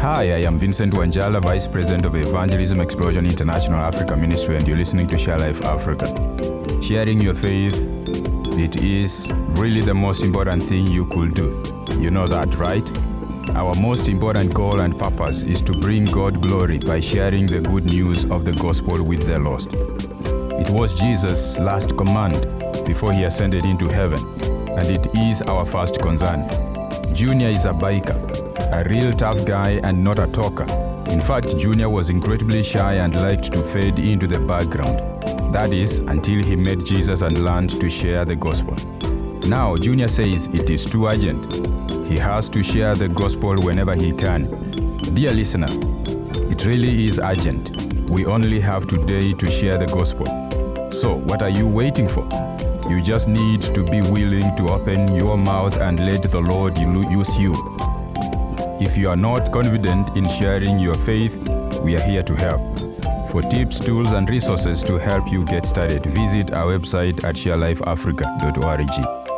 Hi, I am Vincent Wanjala, Vice President of Evangelism Explosion International Africa Ministry, and you're listening to Share Life Africa. Sharing your faith, it is really the most important thing you could do. You know that, right? Our most important goal and purpose is to bring God glory by sharing the good news of the gospel with the lost. It was Jesus' last command before he ascended into heaven, and it is our first concern. Junior is a biker, a real tough guy and not a talker. In fact, Junior was incredibly shy and liked to fade into the background. That is, until he met Jesus and learned to share the gospel. Now, Junior says it is too urgent. He has to share the gospel whenever he can. Dear listener, it really is urgent. We only have today to share the gospel. So, what are you waiting for? You just need to be willing to open your mouth and let the Lord use you. If you are not confident in sharing your faith, we are here to help. For tips, tools, and resources to help you get started, visit our website at sharelifeafrica.org.